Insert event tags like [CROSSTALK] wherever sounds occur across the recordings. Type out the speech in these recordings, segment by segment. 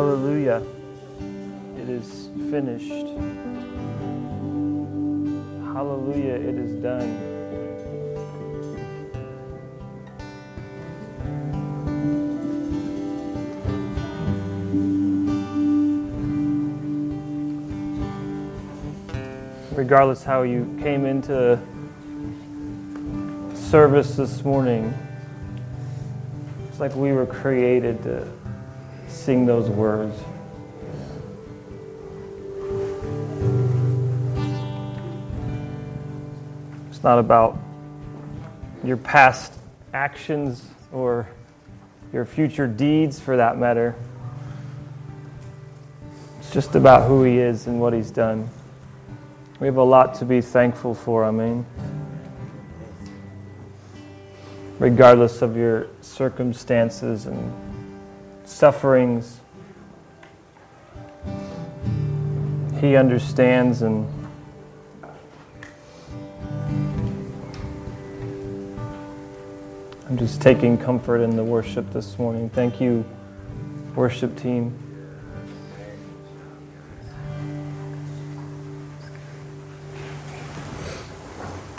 Hallelujah. It is finished. Hallelujah. It is done. Regardless how you came into service this morning, it's like we were created to sing those words. It's not about your past actions or your future deeds for that matter. It's just about who He is and what He's done. We have a lot to be thankful for, I mean. Regardless of your circumstances and sufferings. He understands and I'm just taking comfort in the worship this morning. Thank you, worship team.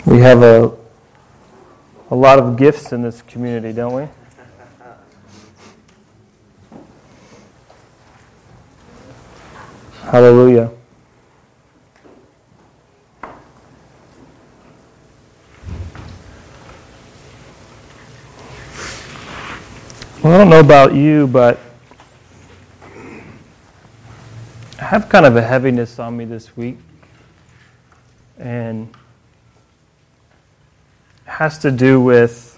We have a, a lot of gifts in this community, don't we? Hallelujah. Well, I don't know about you, but I have kind of a heaviness on me this week. And it has to do with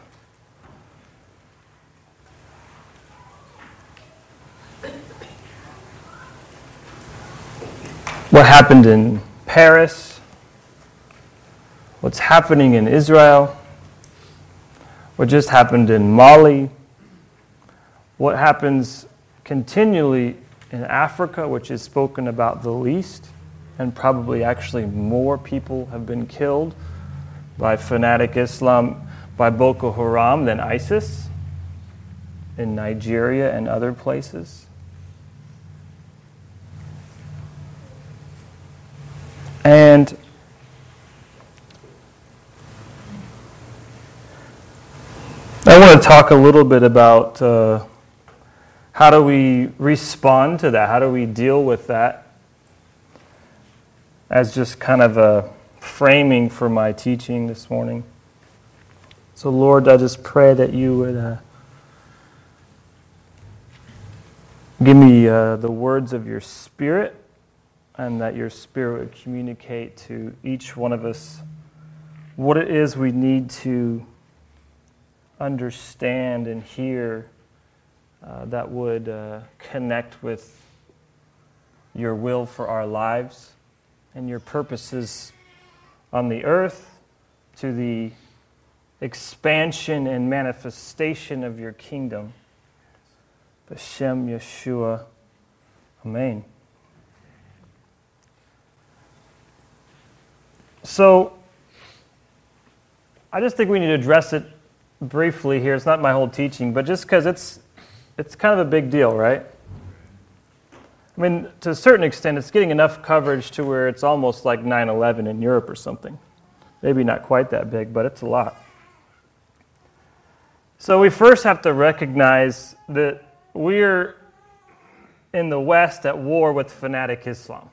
what happened in Paris, what's happening in Israel, what just happened in Mali, what happens continually in Africa, which is spoken about the least, and probably actually more people have been killed by fanatic Islam, by Boko Haram than ISIS in Nigeria and other places. And I want to talk a little bit about uh, how do we respond to that? How do we deal with that? As just kind of a framing for my teaching this morning. So, Lord, I just pray that you would uh, give me uh, the words of your Spirit and that your Spirit would communicate to each one of us what it is we need to understand and hear uh, that would uh, connect with your will for our lives and your purposes on the earth to the expansion and manifestation of your kingdom. B'Shem Yeshua. Amen. So, I just think we need to address it briefly here. It's not my whole teaching, but just because it's, it's kind of a big deal, right? I mean, to a certain extent, it's getting enough coverage to where it's almost like 9 11 in Europe or something. Maybe not quite that big, but it's a lot. So, we first have to recognize that we're in the West at war with fanatic Islam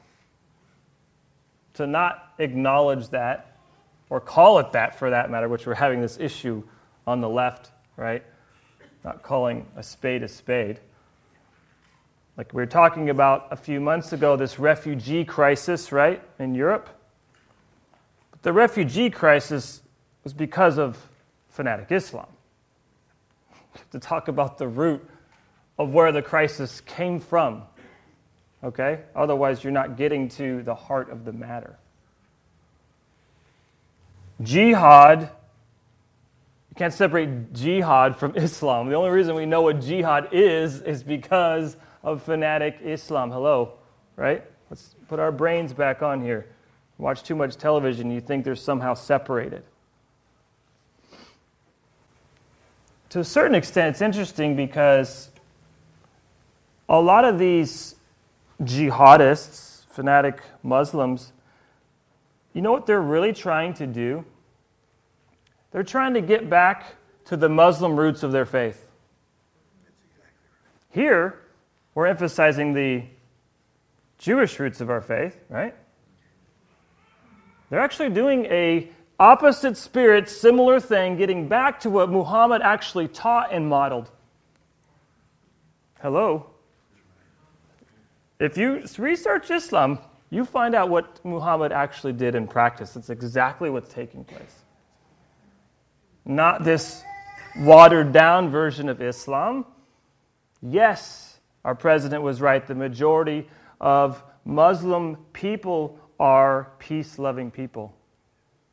to not acknowledge that or call it that for that matter, which we're having this issue on the left, right? Not calling a spade a spade. Like we were talking about a few months ago, this refugee crisis, right, in Europe. But the refugee crisis was because of fanatic Islam. [LAUGHS] to talk about the root of where the crisis came from okay? Otherwise, you're not getting to the heart of the matter. Jihad, you can't separate jihad from [LAUGHS] Islam. The only reason we know what jihad is is because of fanatic Islam. Hello, right? Let's put our brains back on here. Watch too much television, you think they're somehow separated. To a certain extent, it's interesting because a lot of these jihadists, fanatic Muslims, you know what they're really trying to do? They're trying to get back to the Muslim roots of their faith. Here, we're emphasizing the Jewish roots of our faith, right? They're actually doing a opposite spirit, similar thing, getting back to what Muhammad actually taught and modeled. Hello? If you research Islam, you find out what Muhammad actually did in practice. It's exactly what's taking place. Not this watered down version of Islam. Yes, our president was right. The majority of Muslim people are peace loving people.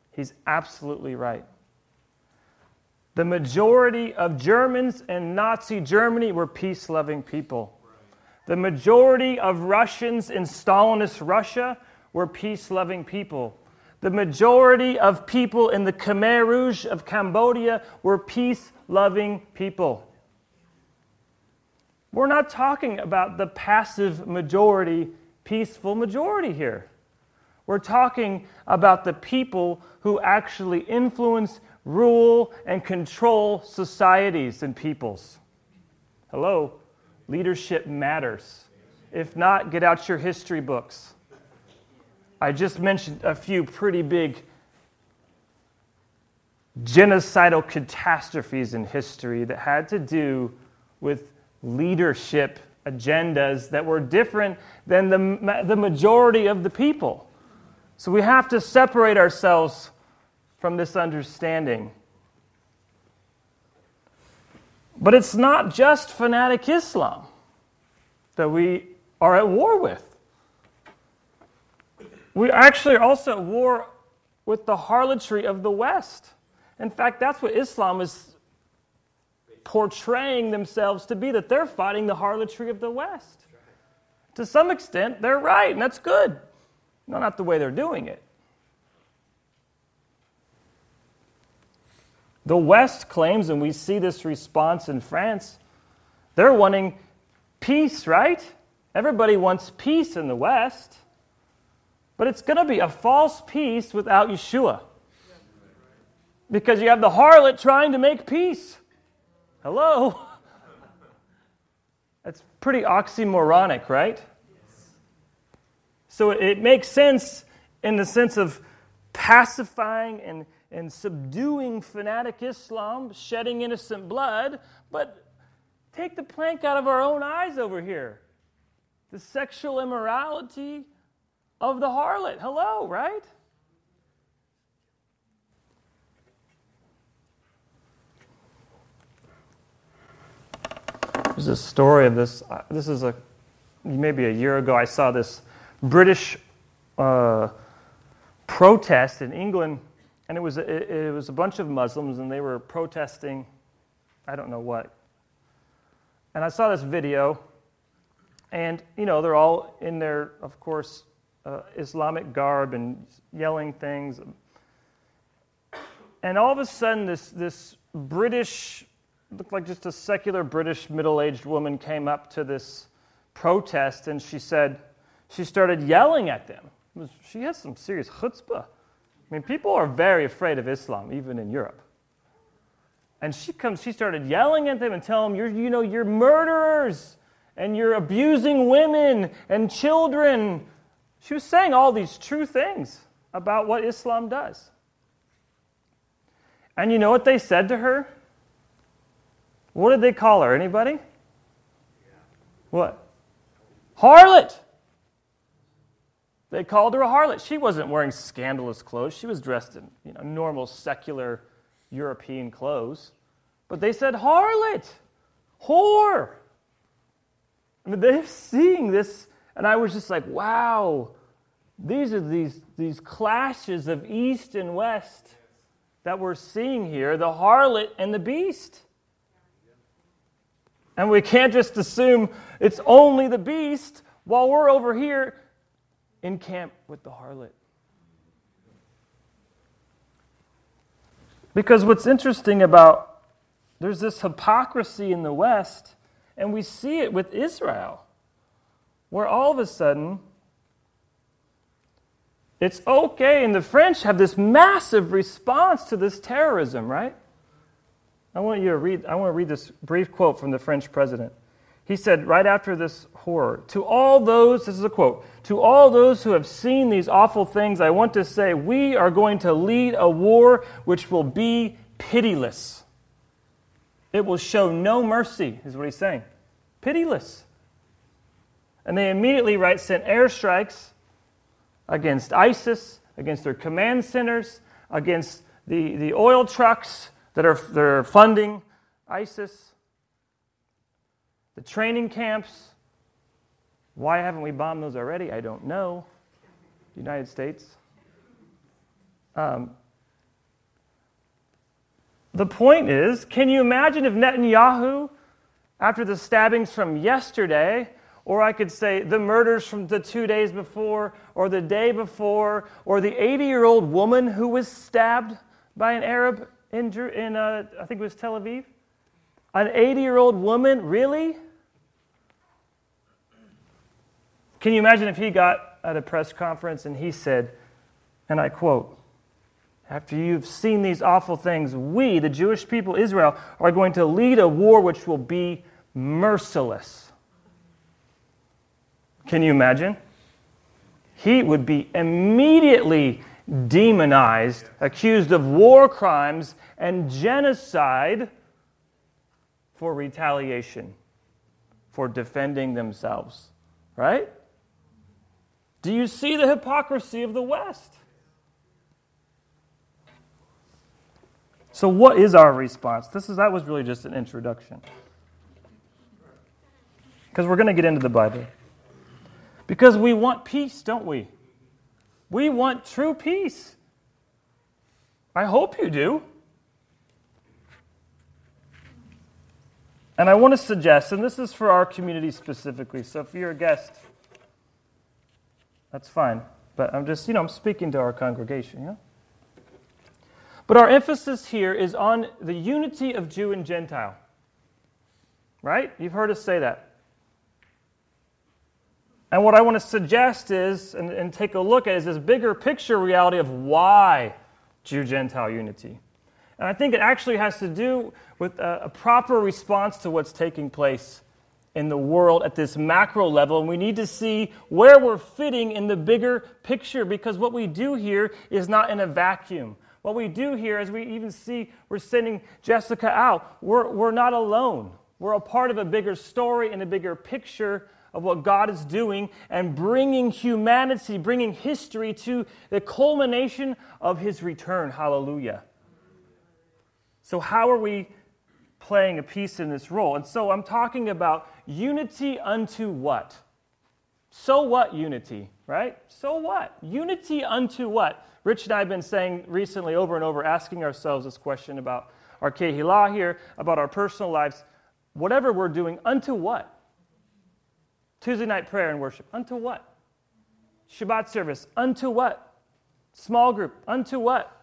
He's absolutely right. The majority of Germans in Nazi Germany were peace loving people. The majority of Russians in Stalinist Russia were peace loving people. The majority of people in the Khmer Rouge of Cambodia were peace loving people. We're not talking about the passive majority, peaceful majority here. We're talking about the people who actually influence, rule, and control societies and peoples. Hello? Leadership matters. If not, get out your history books. I just mentioned a few pretty big genocidal catastrophes in history that had to do with leadership agendas that were different than the, the majority of the people. So we have to separate ourselves from this understanding. But it's not just fanatic Islam that we are at war with. We actually are also at war with the harlotry of the West. In fact, that's what Islam is portraying themselves to be, that they're fighting the harlotry of the West. To some extent, they're right, and that's good. No, not the way they're doing it. The West claims, and we see this response in France, they're wanting peace, right? Everybody wants peace in the West. But it's going to be a false peace without Yeshua. Because you have the harlot trying to make peace. Hello? That's pretty oxymoronic, right? So it makes sense in the sense of pacifying and, and subduing fanatic Islam, shedding innocent blood, but take the plank out of our own eyes over here. The sexual immorality of the harlot. Hello, right? There's a story of this. Uh, this is a maybe a year ago. I saw this British uh, protest in England, and it was, it, it was a bunch of Muslims, and they were protesting, I don't know what. And I saw this video, and, you know, they're all in their, of course, uh, Islamic garb and yelling things. And all of a sudden, this, this British, looked like just a secular British middle aged woman came up to this protest and she said, she started yelling at them. She has some serious chutzpah. I mean, people are very afraid of Islam, even in Europe. And she comes, she started yelling at them and telling them, you're, you know, you're murderers and you're abusing women and children. She was saying all these true things about what Islam does. And you know what they said to her? What did they call her? Anybody? What? Harlot. They called her a harlot. She wasn't wearing scandalous clothes. She was dressed in you know, normal secular European clothes. But they said, harlot, whore. I mean, they're seeing this, and I was just like, wow, these are these, these clashes of East and West that we're seeing here the harlot and the beast. And we can't just assume it's only the beast while we're over here in camp with the harlot. Because what's interesting about there's this hypocrisy in the West, and we see it with Israel. where all of a sudden it's okay, and the French have this massive response to this terrorism, right? I want you to read, I want to read this brief quote from the French president. He said, right after this horror, to all those, this is a quote, to all those who have seen these awful things, I want to say, we are going to lead a war which will be pitiless. It will show no mercy, is what he's saying. Pitiless. And they immediately, right, sent airstrikes against ISIS, against their command centers, against the, the oil trucks that are, that are funding ISIS, the training camps. Why haven't we bombed those already? I don't know. United States. Um, the point is can you imagine if Netanyahu, after the stabbings from yesterday, or I could say the murders from the two days before, or the day before, or the 80 year old woman who was stabbed by an Arab in, in uh, I think it was Tel Aviv? An 80 year old woman? Really? Can you imagine if he got at a press conference and he said, and I quote, after you've seen these awful things, we, the Jewish people, Israel, are going to lead a war which will be merciless. Can you imagine? He would be immediately demonized, accused of war crimes and genocide for retaliation, for defending themselves. Right? Do you see the hypocrisy of the West? So, what is our response? This is that was really just an introduction. Because we're going to get into the Bible. Because we want peace, don't we? We want true peace. I hope you do. And I want to suggest, and this is for our community specifically, so if you're a guest, that's fine. But I'm just, you know, I'm speaking to our congregation, yeah? But our emphasis here is on the unity of Jew and Gentile. Right? You've heard us say that. And what I want to suggest is, and, and take a look at, is this bigger picture reality of why Jew Gentile unity. And I think it actually has to do with a, a proper response to what's taking place in the world at this macro level. And we need to see where we're fitting in the bigger picture because what we do here is not in a vacuum. What we do here, as we even see, we're sending Jessica out. We're, we're not alone. We're a part of a bigger story and a bigger picture of what God is doing and bringing humanity, bringing history to the culmination of His return. Hallelujah. So, how are we playing a piece in this role? And so, I'm talking about unity unto what? So what unity, right? So what? Unity unto what? Rich and I have been saying recently over and over, asking ourselves this question about our Kehillah here, about our personal lives. Whatever we're doing, unto what? Tuesday night prayer and worship, unto what? Shabbat service, unto what? Small group, unto what?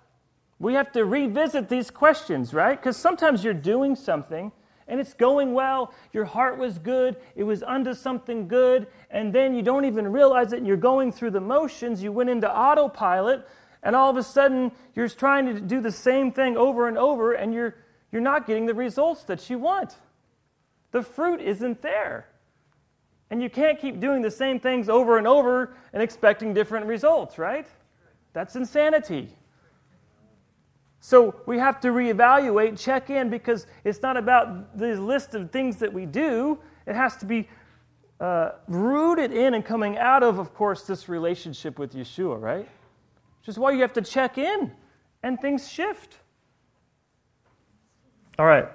We have to revisit these questions, right? Because sometimes you're doing something and it's going well. Your heart was good. It was unto something good. And then you don't even realize it and you're going through the motions. You went into autopilot and all of a sudden you're trying to do the same thing over and over and you're, you're not getting the results that you want. The fruit isn't there. And you can't keep doing the same things over and over and expecting different results, right? That's insanity. So we have to reevaluate, check in, because it's not about the list of things that we do. It has to be uh, rooted in and coming out of, of course, this relationship with Yeshua, right? Which is why you have to check in and things shift. All right.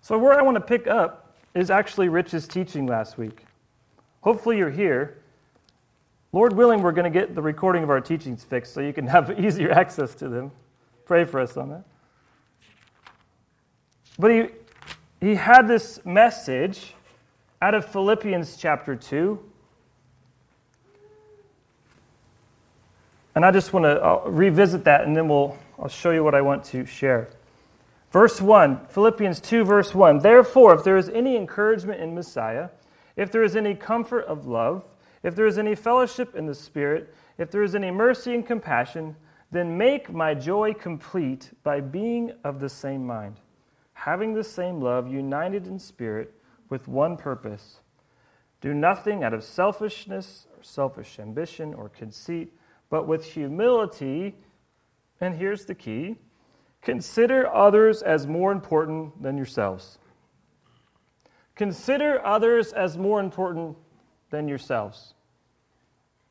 So, where I want to pick up is actually Rich's teaching last week. Hopefully, you're here. Lord willing, we're going to get the recording of our teachings fixed so you can have [LAUGHS] easier access to them. Pray for us on that. But he, he had this message out of Philippians chapter 2 And I just want to revisit that and then we'll, I'll show you what I want to share. Verse 1, Philippians 2, verse 1. Therefore, if there is any encouragement in Messiah, if there is any comfort of love, if there is any fellowship in the Spirit, if there is any mercy and compassion, then make my joy complete by being of the same mind, having the same love, united in spirit, with one purpose. Do nothing out of selfishness or selfish ambition or conceit, but with humility, and here's the key consider others as more important than yourselves. Consider others as more important than yourselves.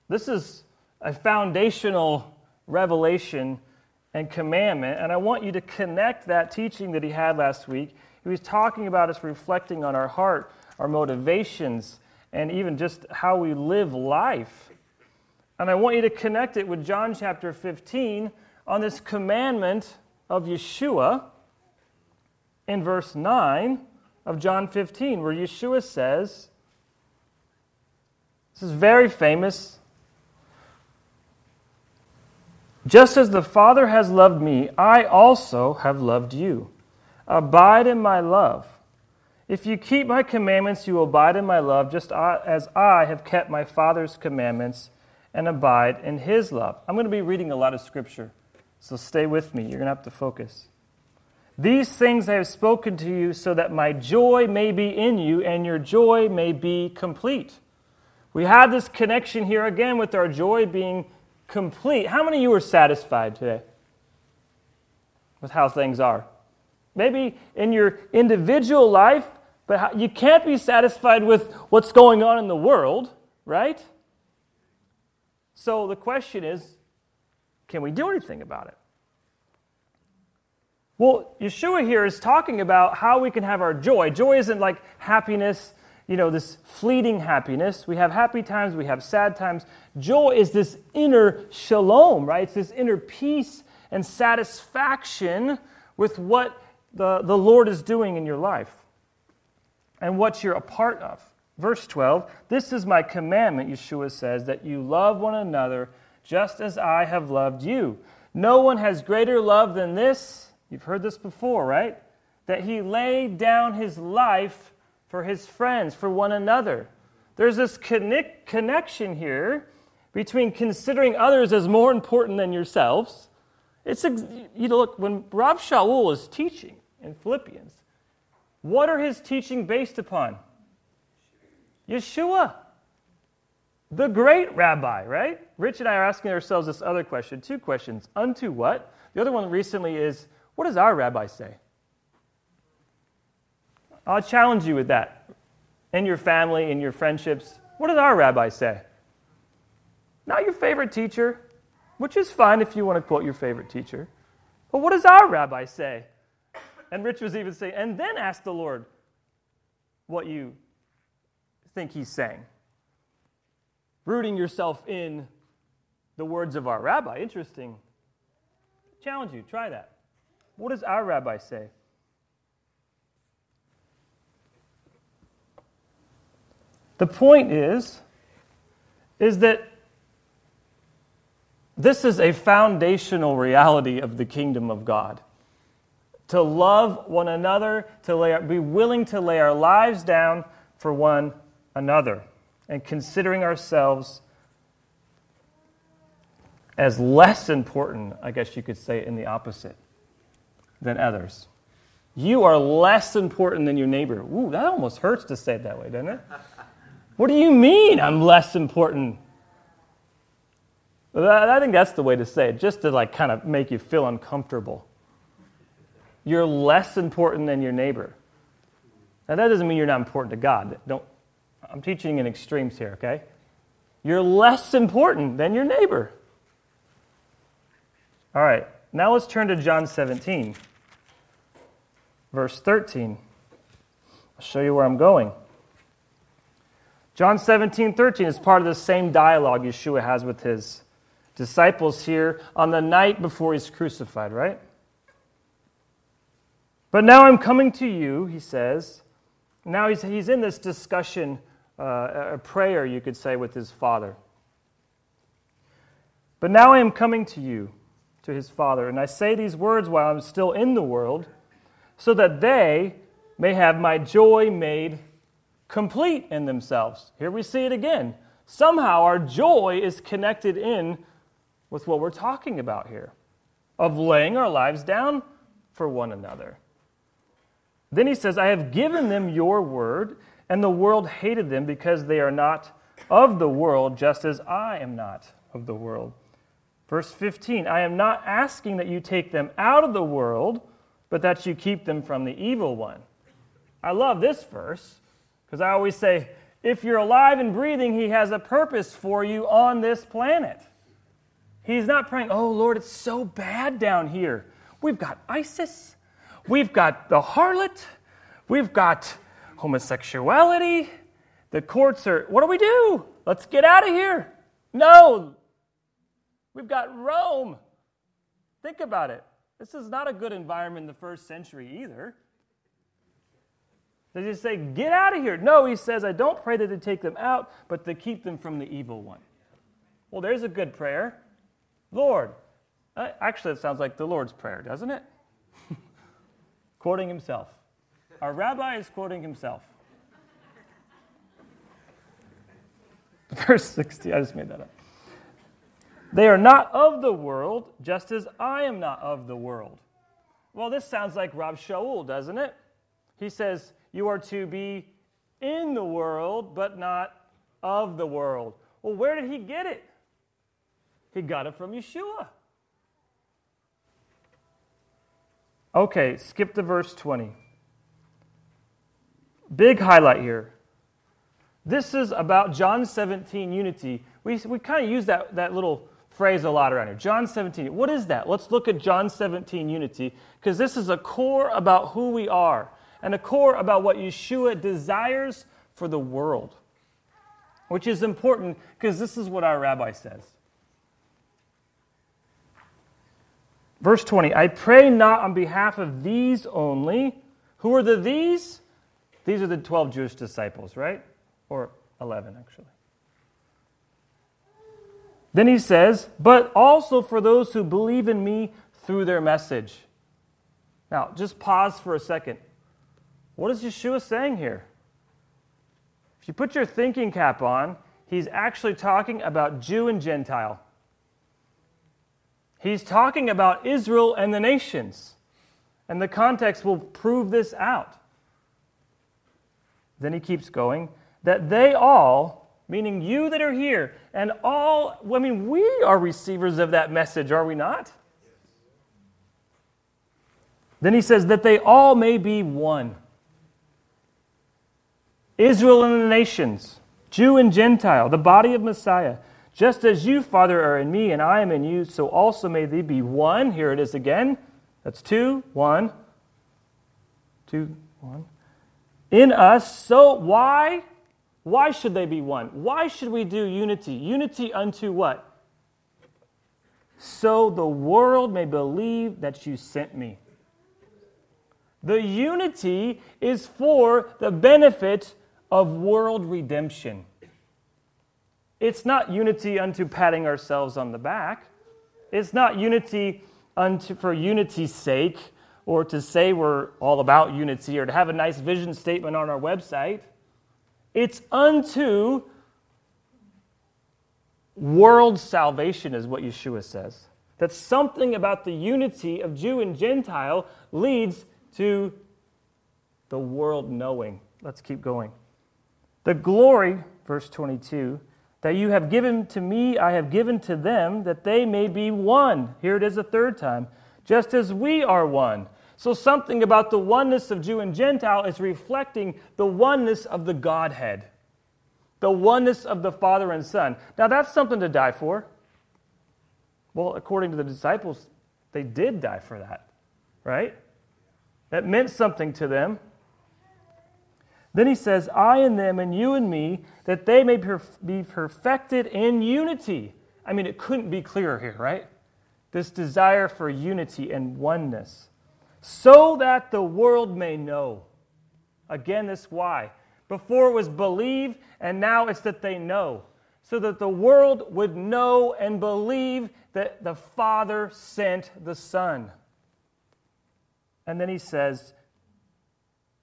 This is a foundational revelation and commandment, and I want you to connect that teaching that he had last week. He was talking about us reflecting on our heart, our motivations, and even just how we live life. And I want you to connect it with John chapter 15 on this commandment of Yeshua in verse 9 of John 15, where Yeshua says, This is very famous. Just as the Father has loved me, I also have loved you. Abide in my love. If you keep my commandments, you will abide in my love, just as I have kept my Father's commandments and abide in his love. I'm going to be reading a lot of scripture, so stay with me. You're going to have to focus. These things I have spoken to you so that my joy may be in you and your joy may be complete. We have this connection here again with our joy being complete. How many of you are satisfied today with how things are? Maybe in your individual life, but you can't be satisfied with what's going on in the world, right? So the question is can we do anything about it? Well, Yeshua here is talking about how we can have our joy. Joy isn't like happiness, you know, this fleeting happiness. We have happy times, we have sad times. Joy is this inner shalom, right? It's this inner peace and satisfaction with what the, the Lord is doing in your life and what you're a part of. Verse 12 This is my commandment, Yeshua says, that you love one another just as I have loved you. No one has greater love than this You've heard this before, right? That he laid down his life for his friends, for one another. There's this connect, connection here between considering others as more important than yourselves. It's you know, look when Rav Shaul is teaching in Philippians. What are his teaching based upon? Yeshua, the great rabbi, right? Rich and I are asking ourselves this other question, two questions. Unto what? The other one recently is what does our rabbi say? I'll challenge you with that. In your family, in your friendships, what does our rabbi say? Not your favorite teacher, which is fine if you want to quote your favorite teacher. But what does our rabbi say? And Rich was even saying, and then ask the Lord what you think he's saying. Rooting yourself in the words of our rabbi. Interesting. Challenge you, try that. What does our rabbi say? The point is, is that this is a foundational reality of the kingdom of God. To love one another, to lay, be willing to lay our lives down for one another, and considering ourselves as less important, I guess you could say, in the opposite than others. You are less important than your neighbor. Ooh, that almost hurts to say it that way, doesn't it? What do you mean I'm less important? I think that's the way to say it, just to like kind of make you feel uncomfortable. You're less important than your neighbor. Now that doesn't mean you're not important to God. Don't I'm teaching in extremes here, okay? You're less important than your neighbor. All right, now let's turn to John 17 verse 13. I'll show you where I'm going. John 17, 13 is part of the same dialogue Yeshua has with his disciples here on the night before he's crucified, right? But now I'm coming to you, he says. Now he's, he's in this discussion, uh, a prayer, you could say, with his father. But now I am coming to you, to his father, and I say these words while I'm still in the world so that they may have my joy made complete in themselves. Here we see it again. Somehow our joy is connected in with what we're talking about here of laying our lives down for one another. Then he says, I have given them your word, and the world hated them because they are not of the world, just as I am not of the world. Verse 15 I am not asking that you take them out of the world, but that you keep them from the evil one. I love this verse because I always say, if you're alive and breathing, He has a purpose for you on this planet. He's not praying, oh Lord, it's so bad down here. We've got ISIS, we've got the harlot, we've got homosexuality. The courts are, what do we do? Let's get out of here. No, we've got Rome. Think about it. This is not a good environment in the first century either. They just say, Get out of here. No, he says, I don't pray that to take them out, but to keep them from the evil one. Well, there's a good prayer. Lord. Actually, it sounds like the Lord's Prayer, doesn't it? [LAUGHS] quoting himself. Our rabbi is quoting himself. [LAUGHS] Verse 60, I just made that up. They are not of the world, just as I am not of the world. Well, this sounds like Rav Shaul, doesn't it? He says, You are to be in the world, but not of the world. Well, where did he get it? He got it from Yeshua. Okay, skip to verse 20. Big highlight here. This is about John 17 unity. We, we kind of use that, that little phrase a lot around here. John 17. What is that? Let's look at John 17 unity because this is a core about who we are and a core about what Yeshua desires for the world, which is important because this is what our rabbi says. Verse 20 I pray not on behalf of these only. Who are the these? These are the 12 Jewish disciples, right? Or 11, actually. Then he says, but also for those who believe in me through their message. Now, just pause for a second. What is Yeshua saying here? If you put your thinking cap on, he's actually talking about Jew and Gentile. He's talking about Israel and the nations. And the context will prove this out. Then he keeps going that they all, meaning you that are here, and all, I mean, we are receivers of that message, are we not? Then he says that they all may be one. Israel and the nations, Jew and Gentile, the body of Messiah. Just as you, Father, are in me and I am in you, so also may they be one. Here it is again. That's two, one, two, one. In us. So why? Why should they be one? Why should we do unity? Unity unto what? So the world may believe that you sent me. The unity is for the benefit of world redemption. It's not unity unto patting ourselves on the back. It's not unity unto, for unity's sake or to say we're all about unity or to have a nice vision statement on our website. It's unto world salvation, is what Yeshua says. That something about the unity of Jew and Gentile leads to the world knowing. Let's keep going. The glory, verse 22 that you have given to me, I have given to them, that they may be one. Here it is a third time, just as we are one. So, something about the oneness of Jew and Gentile is reflecting the oneness of the Godhead, the oneness of the Father and Son. Now, that's something to die for. Well, according to the disciples, they did die for that, right? That meant something to them. Then he says, I and them and you and me, that they may be perfected in unity. I mean, it couldn't be clearer here, right? This desire for unity and oneness, so that the world may know. Again, this why. Before it was believe, and now it's that they know. So that the world would know and believe that the Father sent the Son. And then he says,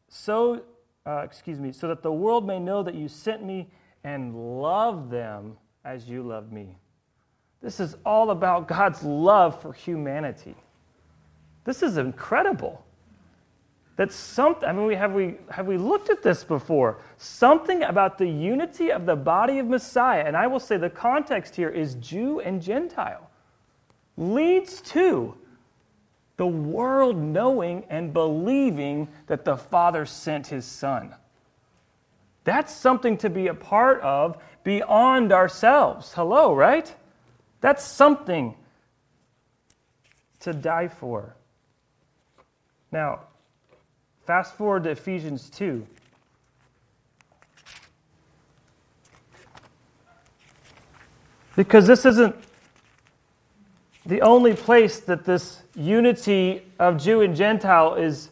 So uh, excuse me, so that the world may know that you sent me and love them as you love me. This is all about God's love for humanity. This is incredible. That something, I mean, we, have, we, have we looked at this before? Something about the unity of the body of Messiah, and I will say the context here is Jew and Gentile, leads to the world knowing and believing that the Father sent his Son. That's something to be a part of beyond ourselves. Hello, right? That's something to die for. Now, fast forward to Ephesians 2. Because this isn't the only place that this unity of Jew and Gentile is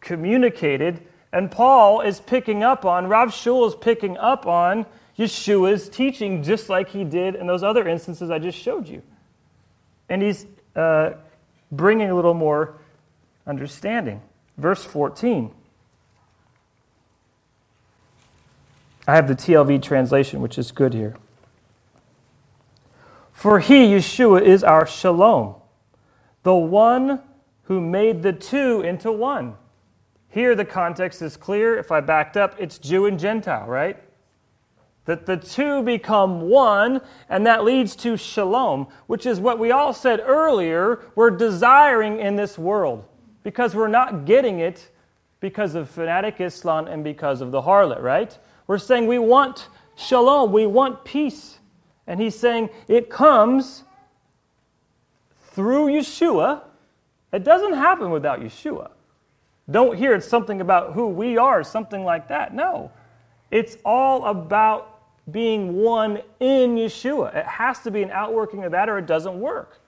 communicated. And Paul is picking up on, Rav Shaul is picking up on Yeshua's teaching, just like he did in those other instances I just showed you. And he's uh, bringing a little more understanding. Verse 14. I have the TLV translation, which is good here. For he, Yeshua, is our shalom, the one who made the two into one. Here, the context is clear. If I backed up, it's Jew and Gentile, right? That the two become one, and that leads to shalom, which is what we all said earlier we're desiring in this world because we're not getting it because of fanatic Islam and because of the harlot, right? We're saying we want shalom, we want peace. And he's saying it comes through Yeshua. It doesn't happen without Yeshua. Don't hear it's something about who we are, something like that. No. It's all about being one in Yeshua. It has to be an outworking of that or it doesn't work.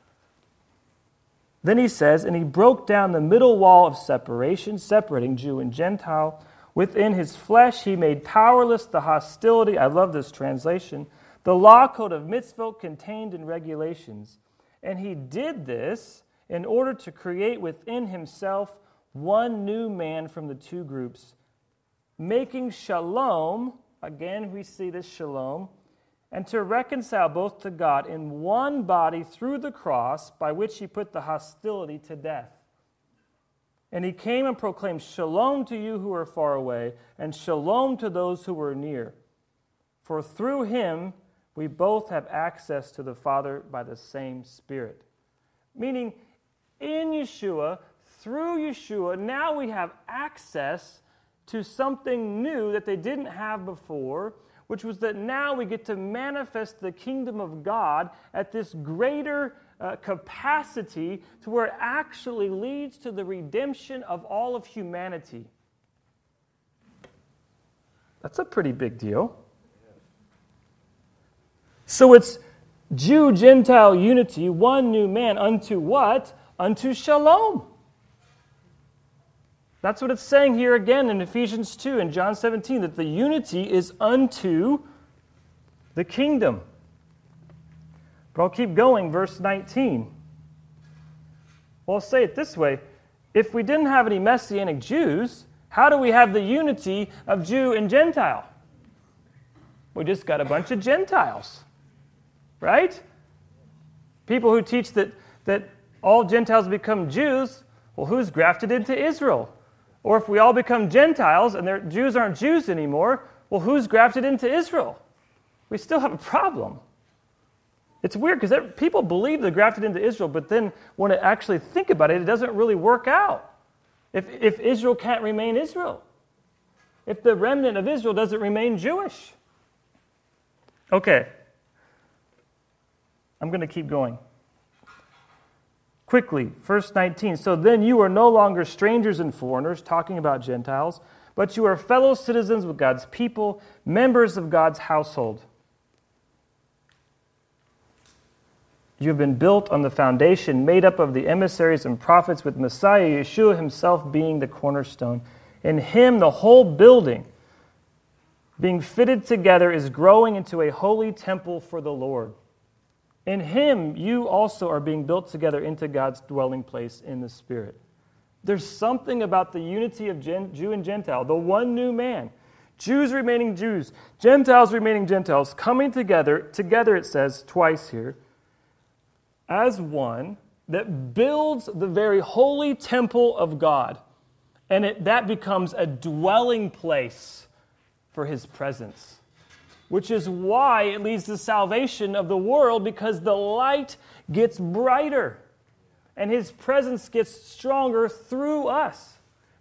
Then he says, and he broke down the middle wall of separation, separating Jew and Gentile. Within his flesh, he made powerless the hostility. I love this translation. The law code of mitzvot contained in regulations. And he did this in order to create within himself one new man from the two groups, making shalom. Again, we see this shalom and to reconcile both to God in one body through the cross, by which he put the hostility to death. And he came and proclaimed Shalom to you who are far away, and Shalom to those who are near. For through him we both have access to the Father by the same Spirit. Meaning, in Yeshua, through Yeshua, now we have access to something new that they didn't have before which was that now we get to manifest the kingdom of God at this greater uh, capacity to where it actually leads to the redemption of all of humanity. That's a pretty big deal. So it's Jew Gentile unity, one new man, unto what? Unto shalom. That's what it's saying here again in Ephesians 2 and John 17 that the unity is unto the kingdom. But I'll keep going, verse 19. Well, I'll say it this way if we didn't have any Messianic Jews, how do we have the unity of Jew and Gentile? We just got a bunch of Gentiles, right? People who teach that, that all Gentiles become Jews, well, who's grafted into Israel? Or if we all become Gentiles and Jews aren't Jews anymore, well, who's grafted into Israel? We still have a problem. It's weird because people believe they're grafted into Israel, but then when they actually think about it, it doesn't really work out. If, if Israel can't remain Israel, if the remnant of Israel doesn't remain Jewish. Okay. I'm going to keep going. Quickly, verse 19. So then you are no longer strangers and foreigners, talking about Gentiles, but you are fellow citizens with God's people, members of God's household. You have been built on the foundation made up of the emissaries and prophets, with Messiah, Yeshua himself being the cornerstone. In him, the whole building, being fitted together, is growing into a holy temple for the Lord. In him, you also are being built together into God's dwelling place in the Spirit. There's something about the unity of Gen- Jew and Gentile, the one new man. Jews remaining Jews, Gentiles remaining Gentiles, coming together, together it says twice here, as one that builds the very holy temple of God. And it, that becomes a dwelling place for his presence, which is why it leads to salvation of the world because the light gets brighter and his presence gets stronger through us.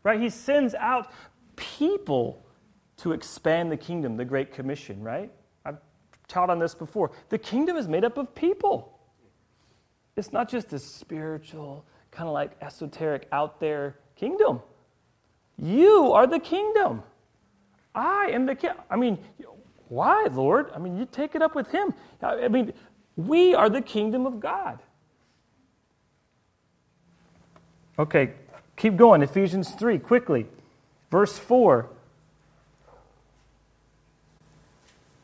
Right? He sends out people to expand the kingdom, the Great Commission, right? I've taught on this before. The kingdom is made up of people. It's not just a spiritual, kind of like esoteric out there kingdom. You are the kingdom. I am the king. I mean, why, Lord? I mean, you take it up with him. I mean, we are the kingdom of God. Okay, keep going. Ephesians 3, quickly. Verse 4.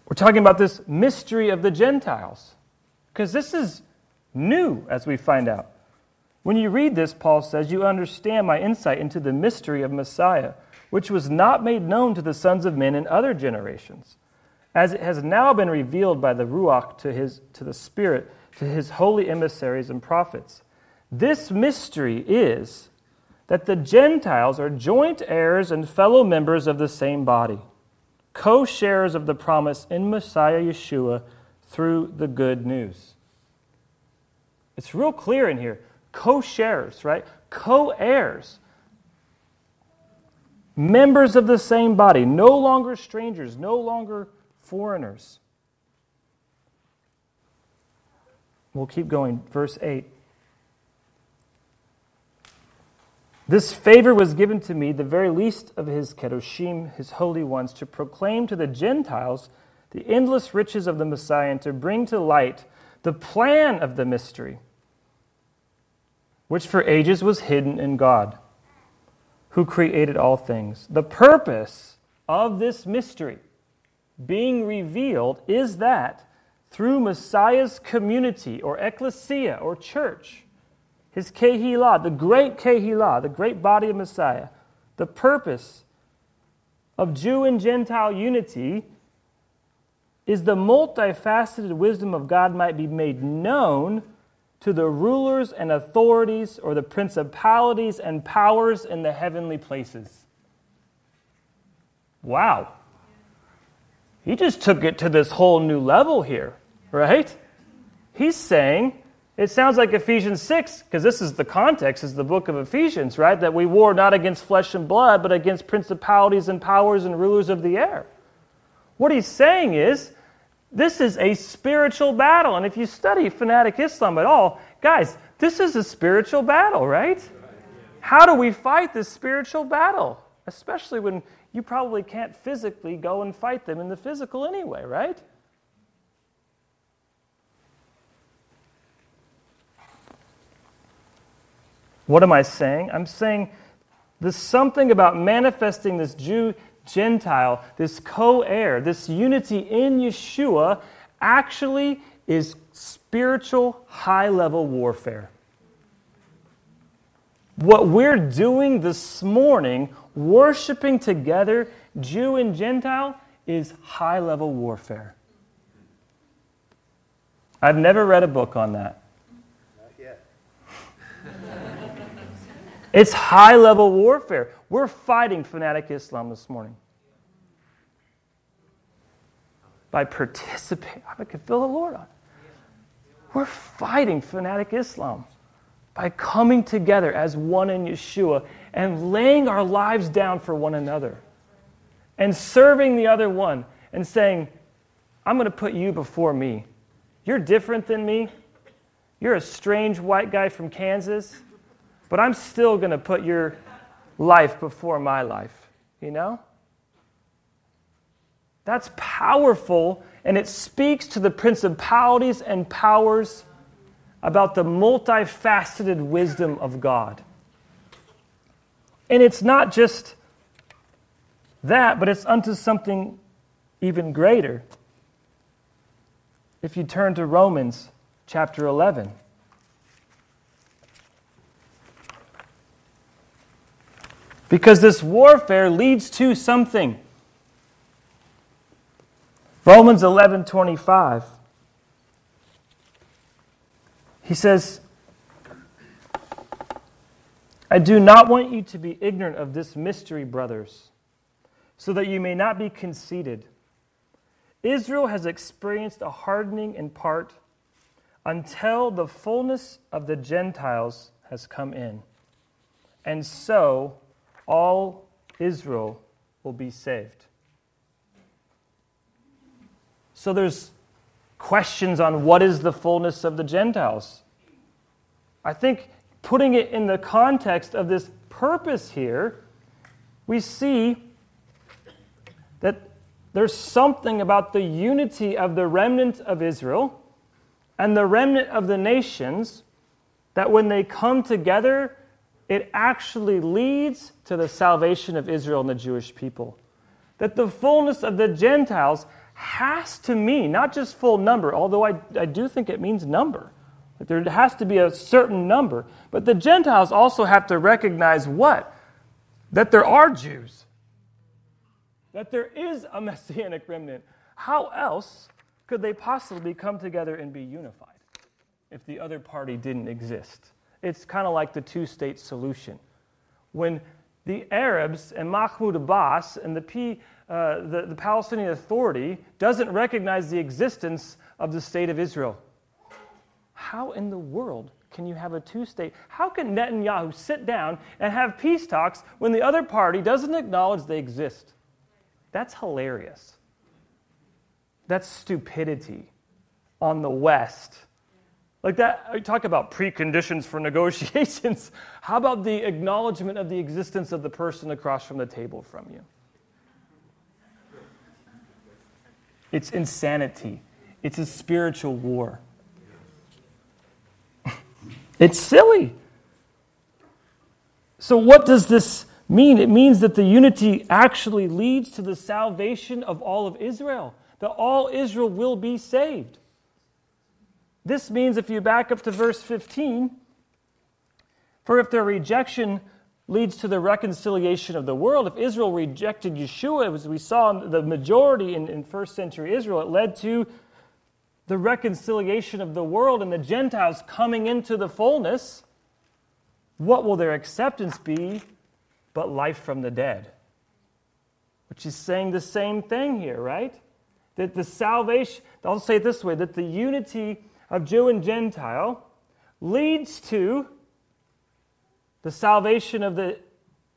We're talking about this mystery of the Gentiles. Because this is new, as we find out. When you read this, Paul says, you understand my insight into the mystery of Messiah, which was not made known to the sons of men in other generations, as it has now been revealed by the Ruach to, his, to the Spirit, to his holy emissaries and prophets. This mystery is that the Gentiles are joint heirs and fellow members of the same body, co sharers of the promise in Messiah Yeshua through the good news. It's real clear in here. Co sharers, right? Co heirs. Members of the same body, no longer strangers, no longer foreigners. We'll keep going. Verse 8. This favor was given to me, the very least of his kedoshim, his holy ones, to proclaim to the Gentiles the endless riches of the Messiah and to bring to light the plan of the mystery, which for ages was hidden in God, who created all things. The purpose of this mystery being revealed is that through Messiah's community or ecclesia or church, his Kehillah, the great Kehillah, the great body of Messiah, the purpose of Jew and Gentile unity is the multifaceted wisdom of God might be made known to the rulers and authorities or the principalities and powers in the heavenly places. Wow. He just took it to this whole new level here, right? He's saying it sounds like Ephesians 6, because this is the context, is the book of Ephesians, right? That we war not against flesh and blood, but against principalities and powers and rulers of the air. What he's saying is, this is a spiritual battle. And if you study fanatic Islam at all, guys, this is a spiritual battle, right? How do we fight this spiritual battle? Especially when you probably can't physically go and fight them in the physical anyway, right? What am I saying? I'm saying there's something about manifesting this Jew Gentile, this co heir, this unity in Yeshua actually is spiritual high level warfare. What we're doing this morning, worshiping together, Jew and Gentile, is high level warfare. I've never read a book on that. Not yet. it's high level warfare. We're fighting fanatic Islam this morning. By participating, I can feel the Lord on. We're fighting fanatic Islam by coming together as one in Yeshua and laying our lives down for one another and serving the other one and saying, I'm going to put you before me. You're different than me. You're a strange white guy from Kansas but I'm still going to put your life before my life, you know? That's powerful, and it speaks to the principalities and powers about the multifaceted wisdom of God. And it's not just that, but it's unto something even greater. If you turn to Romans chapter 11. Because this warfare leads to something. Romans 11:25 He says I do not want you to be ignorant of this mystery, brothers, so that you may not be conceited. Israel has experienced a hardening in part until the fullness of the Gentiles has come in. And so all Israel will be saved. So there's questions on what is the fullness of the Gentiles. I think putting it in the context of this purpose here, we see that there's something about the unity of the remnant of Israel and the remnant of the nations that when they come together, it actually leads to the salvation of Israel and the Jewish people. That the fullness of the Gentiles has to mean not just full number, although I, I do think it means number. There has to be a certain number. But the Gentiles also have to recognize what? That there are Jews, that there is a [LAUGHS] messianic remnant. How else could they possibly come together and be unified if the other party didn't exist? It's kind of like the two state solution. When the Arabs and Mahmoud Abbas and the, P, uh, the, the Palestinian Authority doesn't recognize the existence of the state of Israel how in the world can you have a two state? How can Netanyahu sit down and have peace talks when the other party doesn't acknowledge they exist? That's hilarious. That's stupidity on the West. Like that, you talk about preconditions for [LAUGHS] negotiations. How about the acknowledgement of the existence of the person across from the table from you? It's insanity, it's a spiritual war. [LAUGHS] It's silly. So, what does this mean? It means that the unity actually leads to the salvation of all of Israel, that all Israel will be saved. This means, if you back up to verse 15, for if their rejection leads to the reconciliation of the world, if Israel rejected Yeshua, as we saw in the majority in, in first century Israel, it led to the reconciliation of the world and the Gentiles coming into the fullness, what will their acceptance be but life from the dead? Which is saying the same thing here, right? That the salvation, I'll say it this way that the unity of Jew and Gentile leads to the salvation of the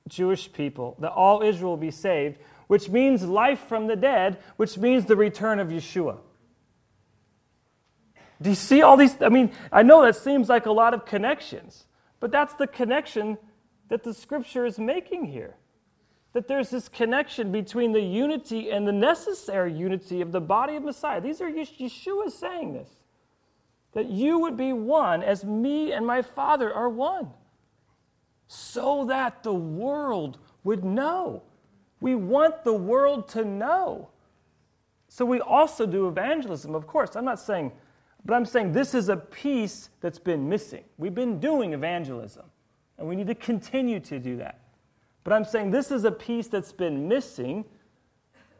Jewish people, that all Israel will be saved, which means life from the dead, which means the return of Yeshua. Do you see all these? I mean, I know that seems like a lot of connections, but that's the connection that the scripture is making here. That there's this connection between the unity and the necessary unity of the body of Messiah. These are Yeshua saying this. That you would be one as me and my Father are one. So that the world would know. We want the world to know. So we also do evangelism, of course. I'm not saying but I'm saying this is a piece that's been missing. We've been doing evangelism, and we need to continue to do that. But I'm saying this is a piece that's been missing,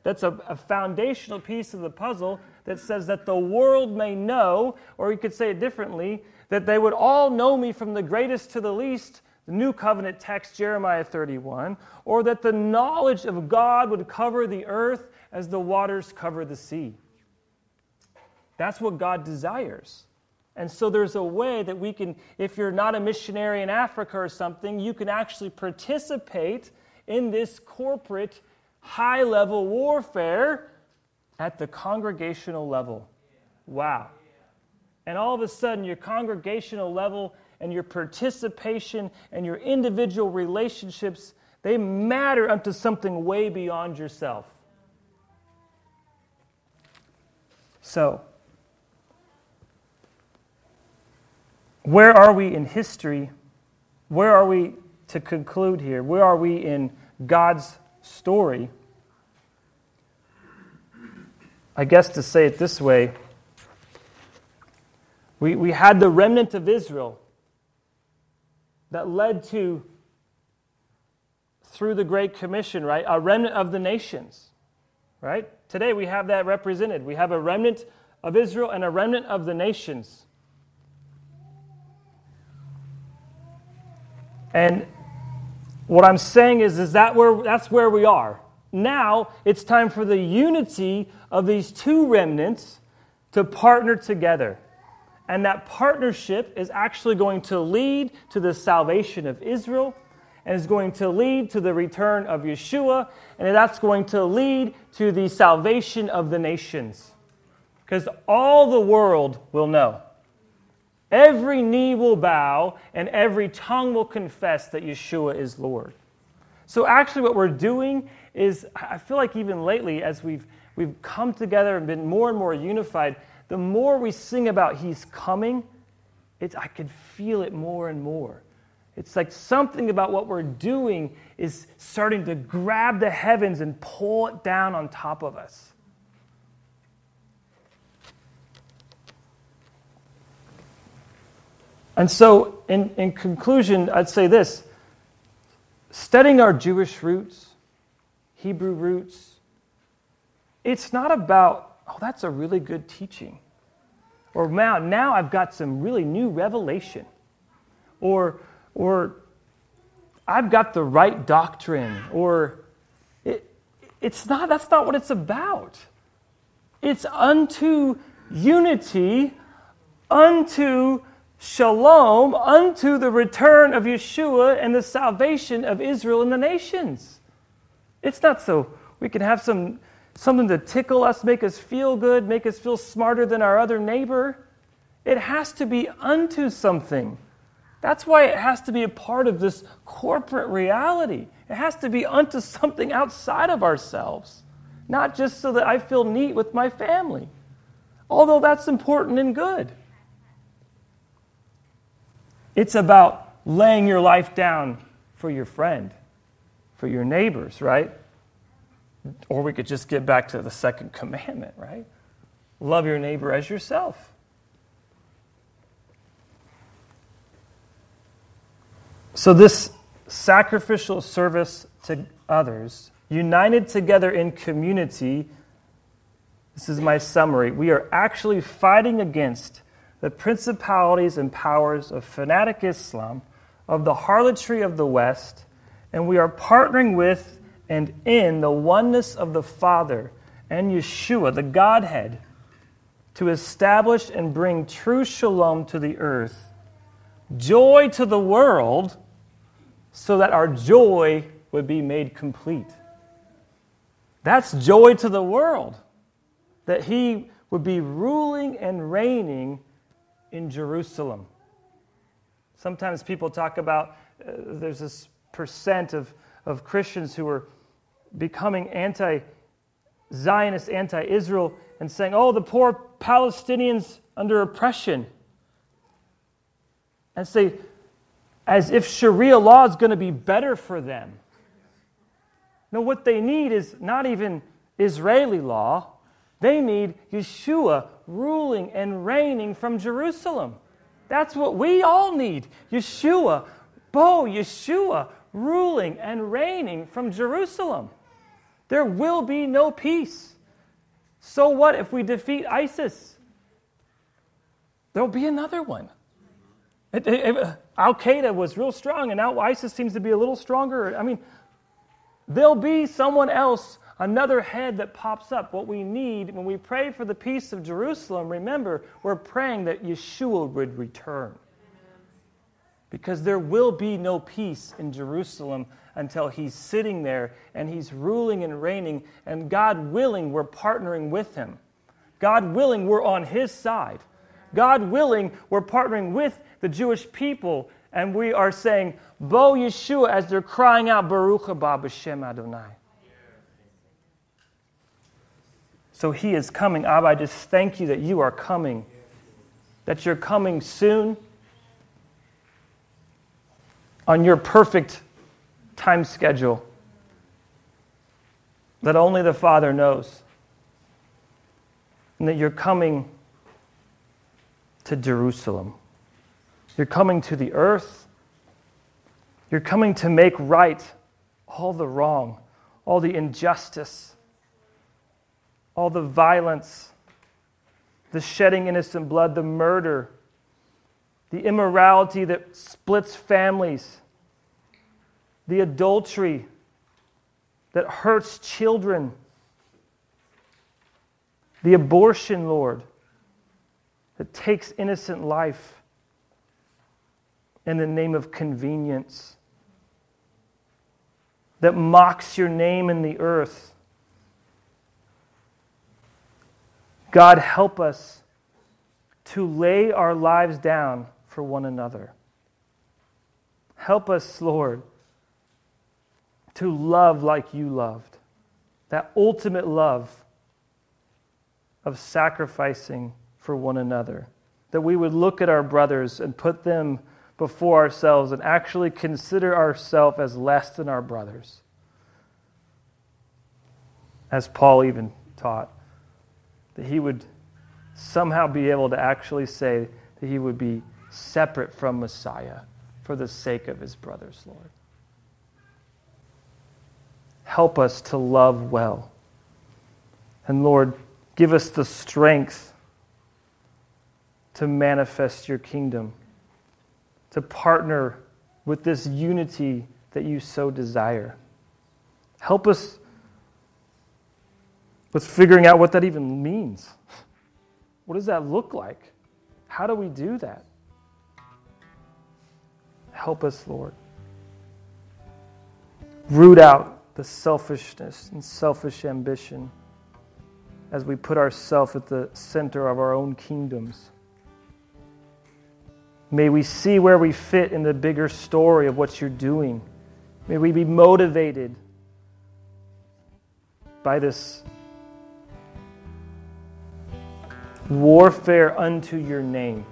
that's a, a foundational piece of the puzzle that says that the world may know, or you could say it differently, that they would all know me from the greatest to the least, the New Covenant text, Jeremiah 31, or that the knowledge of God would cover the earth as the waters cover the sea. That's what God desires. And so there's a way that we can, if you're not a missionary in Africa or something, you can actually participate in this corporate high level warfare at the congregational level. Wow. And all of a sudden, your congregational level and your participation and your individual relationships, they matter unto something way beyond yourself. So, where are we in history? Where are we to conclude here? Where are we in God's story? I guess to say it this way, we, we had the remnant of Israel that led to through the Great Commission, right? A remnant of the nations, right? Today we have that represented. We have a remnant of Israel and a remnant of the nations. And what I'm saying is, is that where, that's where we are. Now it's time for the unity of these two remnants to partner together. And that partnership is actually going to lead to the salvation of Israel and is going to lead to the return of Yeshua, and that's going to lead to the salvation of the nations. Because all the world will know. Every knee will bow, and every tongue will confess that Yeshua is Lord. So, actually, what we're doing is, I feel like even lately, as we've, we've come together and been more and more unified, the more we sing about He's coming, it's, I can feel it more and more. It's like something about what we're doing is starting to grab the heavens and pull it down on top of us. And so, in, in conclusion, I'd say this studying our Jewish roots, Hebrew roots, it's not about, oh, that's a really good teaching. Or now, now I've got some really new revelation. Or, or I've got the right doctrine, or it, it's not, that's not what it's about. It's unto unity, unto shalom, unto the return of Yeshua and the salvation of Israel and the nations. It's not so we can have some something to tickle us, make us feel good, make us feel smarter than our other neighbor. It has to be unto something. That's why it has to be a part of this corporate reality. It has to be unto something outside of ourselves, not just so that I feel neat with my family, although that's important and good. It's about laying your life down for your friend, for your neighbors, right? Or we could just get back to the second [LAUGHS] commandment, right? Love your neighbor as yourself. So, this sacrificial service to others, united together in community, this is my summary. We are actually fighting against the principalities and powers of fanatic Islam, of the harlotry of the West, and we are partnering with and in the oneness of the Father and Yeshua, the Godhead, to establish and bring true shalom to the earth, joy to the world so that our joy would be made complete. That's joy to the world, that He would be ruling and reigning in Jerusalem. Sometimes people talk about uh, there's this percent of, of Christians who are becoming anti Zionist, anti Israel, and saying, oh, the poor Palestinians under oppression. And say, as if Sharia law is going to be better for them. No, what they need is not even Israeli law. They need Yeshua ruling and reigning from Jerusalem. That's what we all need. Yeshua, Bo, Yeshua ruling and reigning from Jerusalem. There will be no peace. So what if we defeat ISIS? There'll be another one. Al Qaeda was real strong, and now ISIS seems to be a little stronger. I mean, there'll be someone else, another head that pops up. What we need when we pray for the peace of Jerusalem, remember, we're praying that Yeshua would return. Because there will be no peace in Jerusalem until he's sitting there and he's ruling and reigning, and God willing, we're partnering with him. God willing, we're on his side. God willing, we're partnering with the Jewish people, and we are saying, Bo Yeshua, as they're crying out, Baruch haba b'shem Adonai. So he is coming. Abba, I just thank you that you are coming, that you're coming soon on your perfect time schedule that only the Father knows, and that you're coming to Jerusalem. You're coming to the earth. You're coming to make right all the wrong, all the injustice, all the violence, the shedding innocent blood, the murder, the immorality that splits families, the adultery that hurts children, the abortion, Lord, that takes innocent life in the name of convenience, that mocks your name in the earth. God, help us to lay our lives down for one another. Help us, Lord, to love like you loved. That ultimate love of sacrificing for one another. That we would look at our brothers and put them before ourselves and actually consider ourselves as less than our brothers. As Paul even taught, that he would somehow be able to actually say that he would be separate from Messiah for the sake of his brothers, Lord. Help us to love well. And Lord, give us the strength to manifest your kingdom, to partner with this unity that you so desire. Help us with figuring out what that even means. [LAUGHS] What does that look like? How do we do that? Help us, Lord. Root out the selfishness and selfish ambition as we put ourselves at the center of our own kingdoms. May we see where we fit in the bigger story of what you're doing. May we be motivated by this warfare unto your name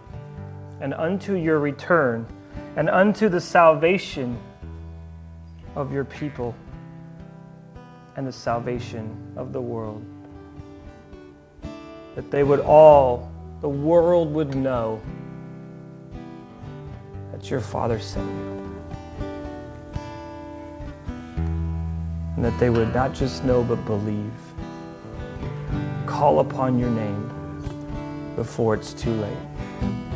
and unto your return and unto the salvation of your people and the salvation of the world. That they would all, the world would know that your Father sent you. And that they would not just know but believe. Call upon your name before it's too late.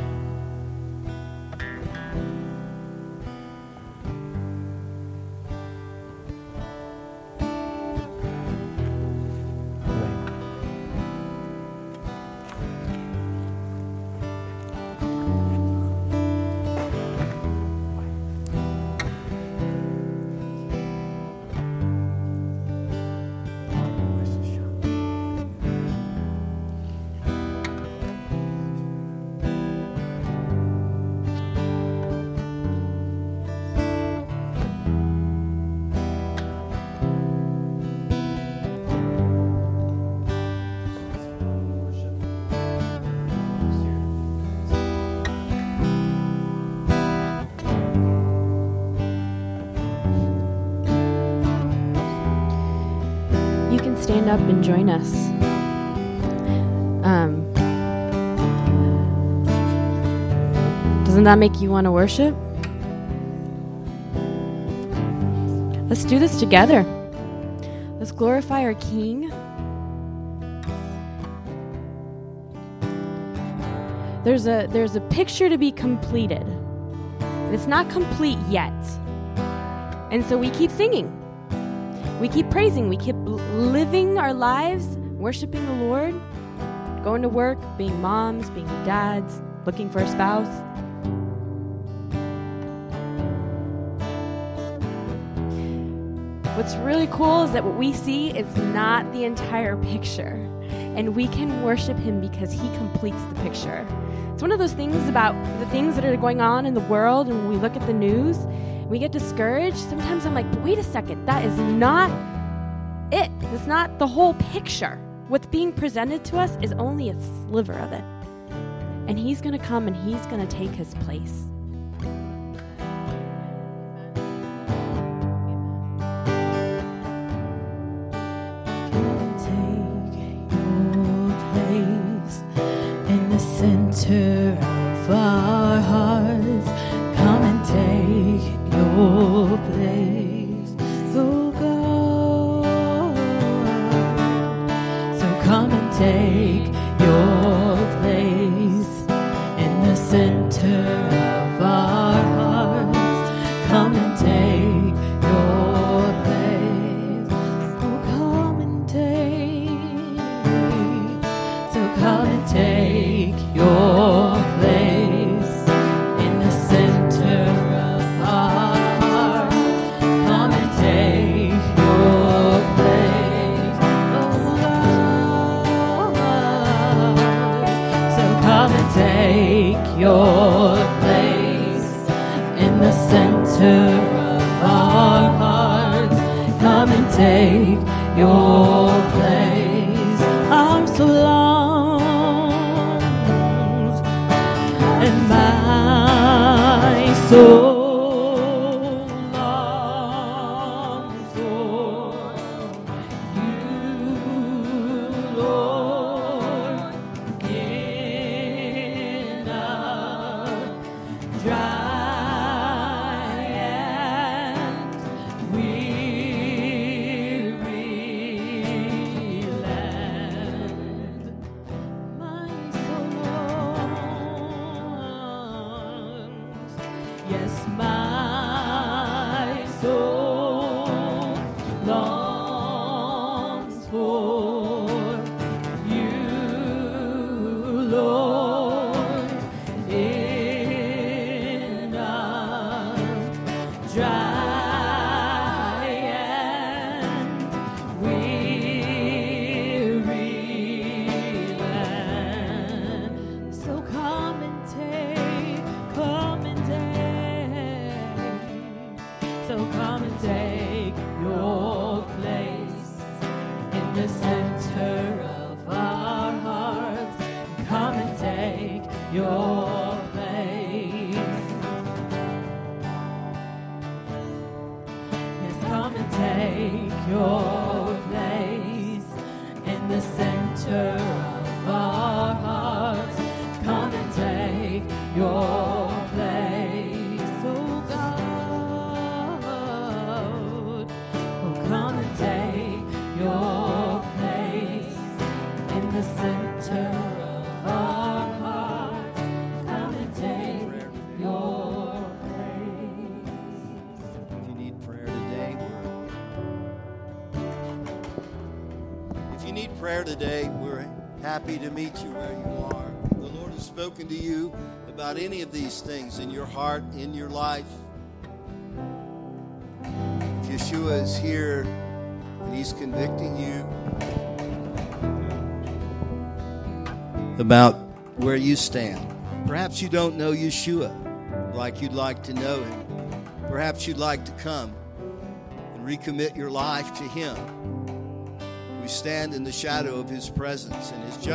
Stand up and join us. Um, doesn't that make you want to worship? Let's do this together. Let's glorify our King. There's a there's a picture to be completed. It's not complete yet. And so we keep singing. We keep praising. We keep lives, worshiping the Lord, going to work, being moms, being dads, looking for a spouse. What's really cool is that what we see is not the entire picture. And we can worship him because he completes the picture. It's one of those things about the things that are going on in the world, and when we look at the news, we get discouraged. Sometimes I'm like, wait a second, that is not. It's not the whole picture. What's being presented to us is only a sliver of it. And He's going to come and He's going to take His place. happy to meet you where you are. The Lord has spoken to you about any of these things in your heart, in your life. If Yeshua is here and he's convicting you about where you stand, perhaps you don't know Yeshua like you'd like to know him. Perhaps you'd like to come and recommit your life to him we stand in the shadow of his presence and his judgment.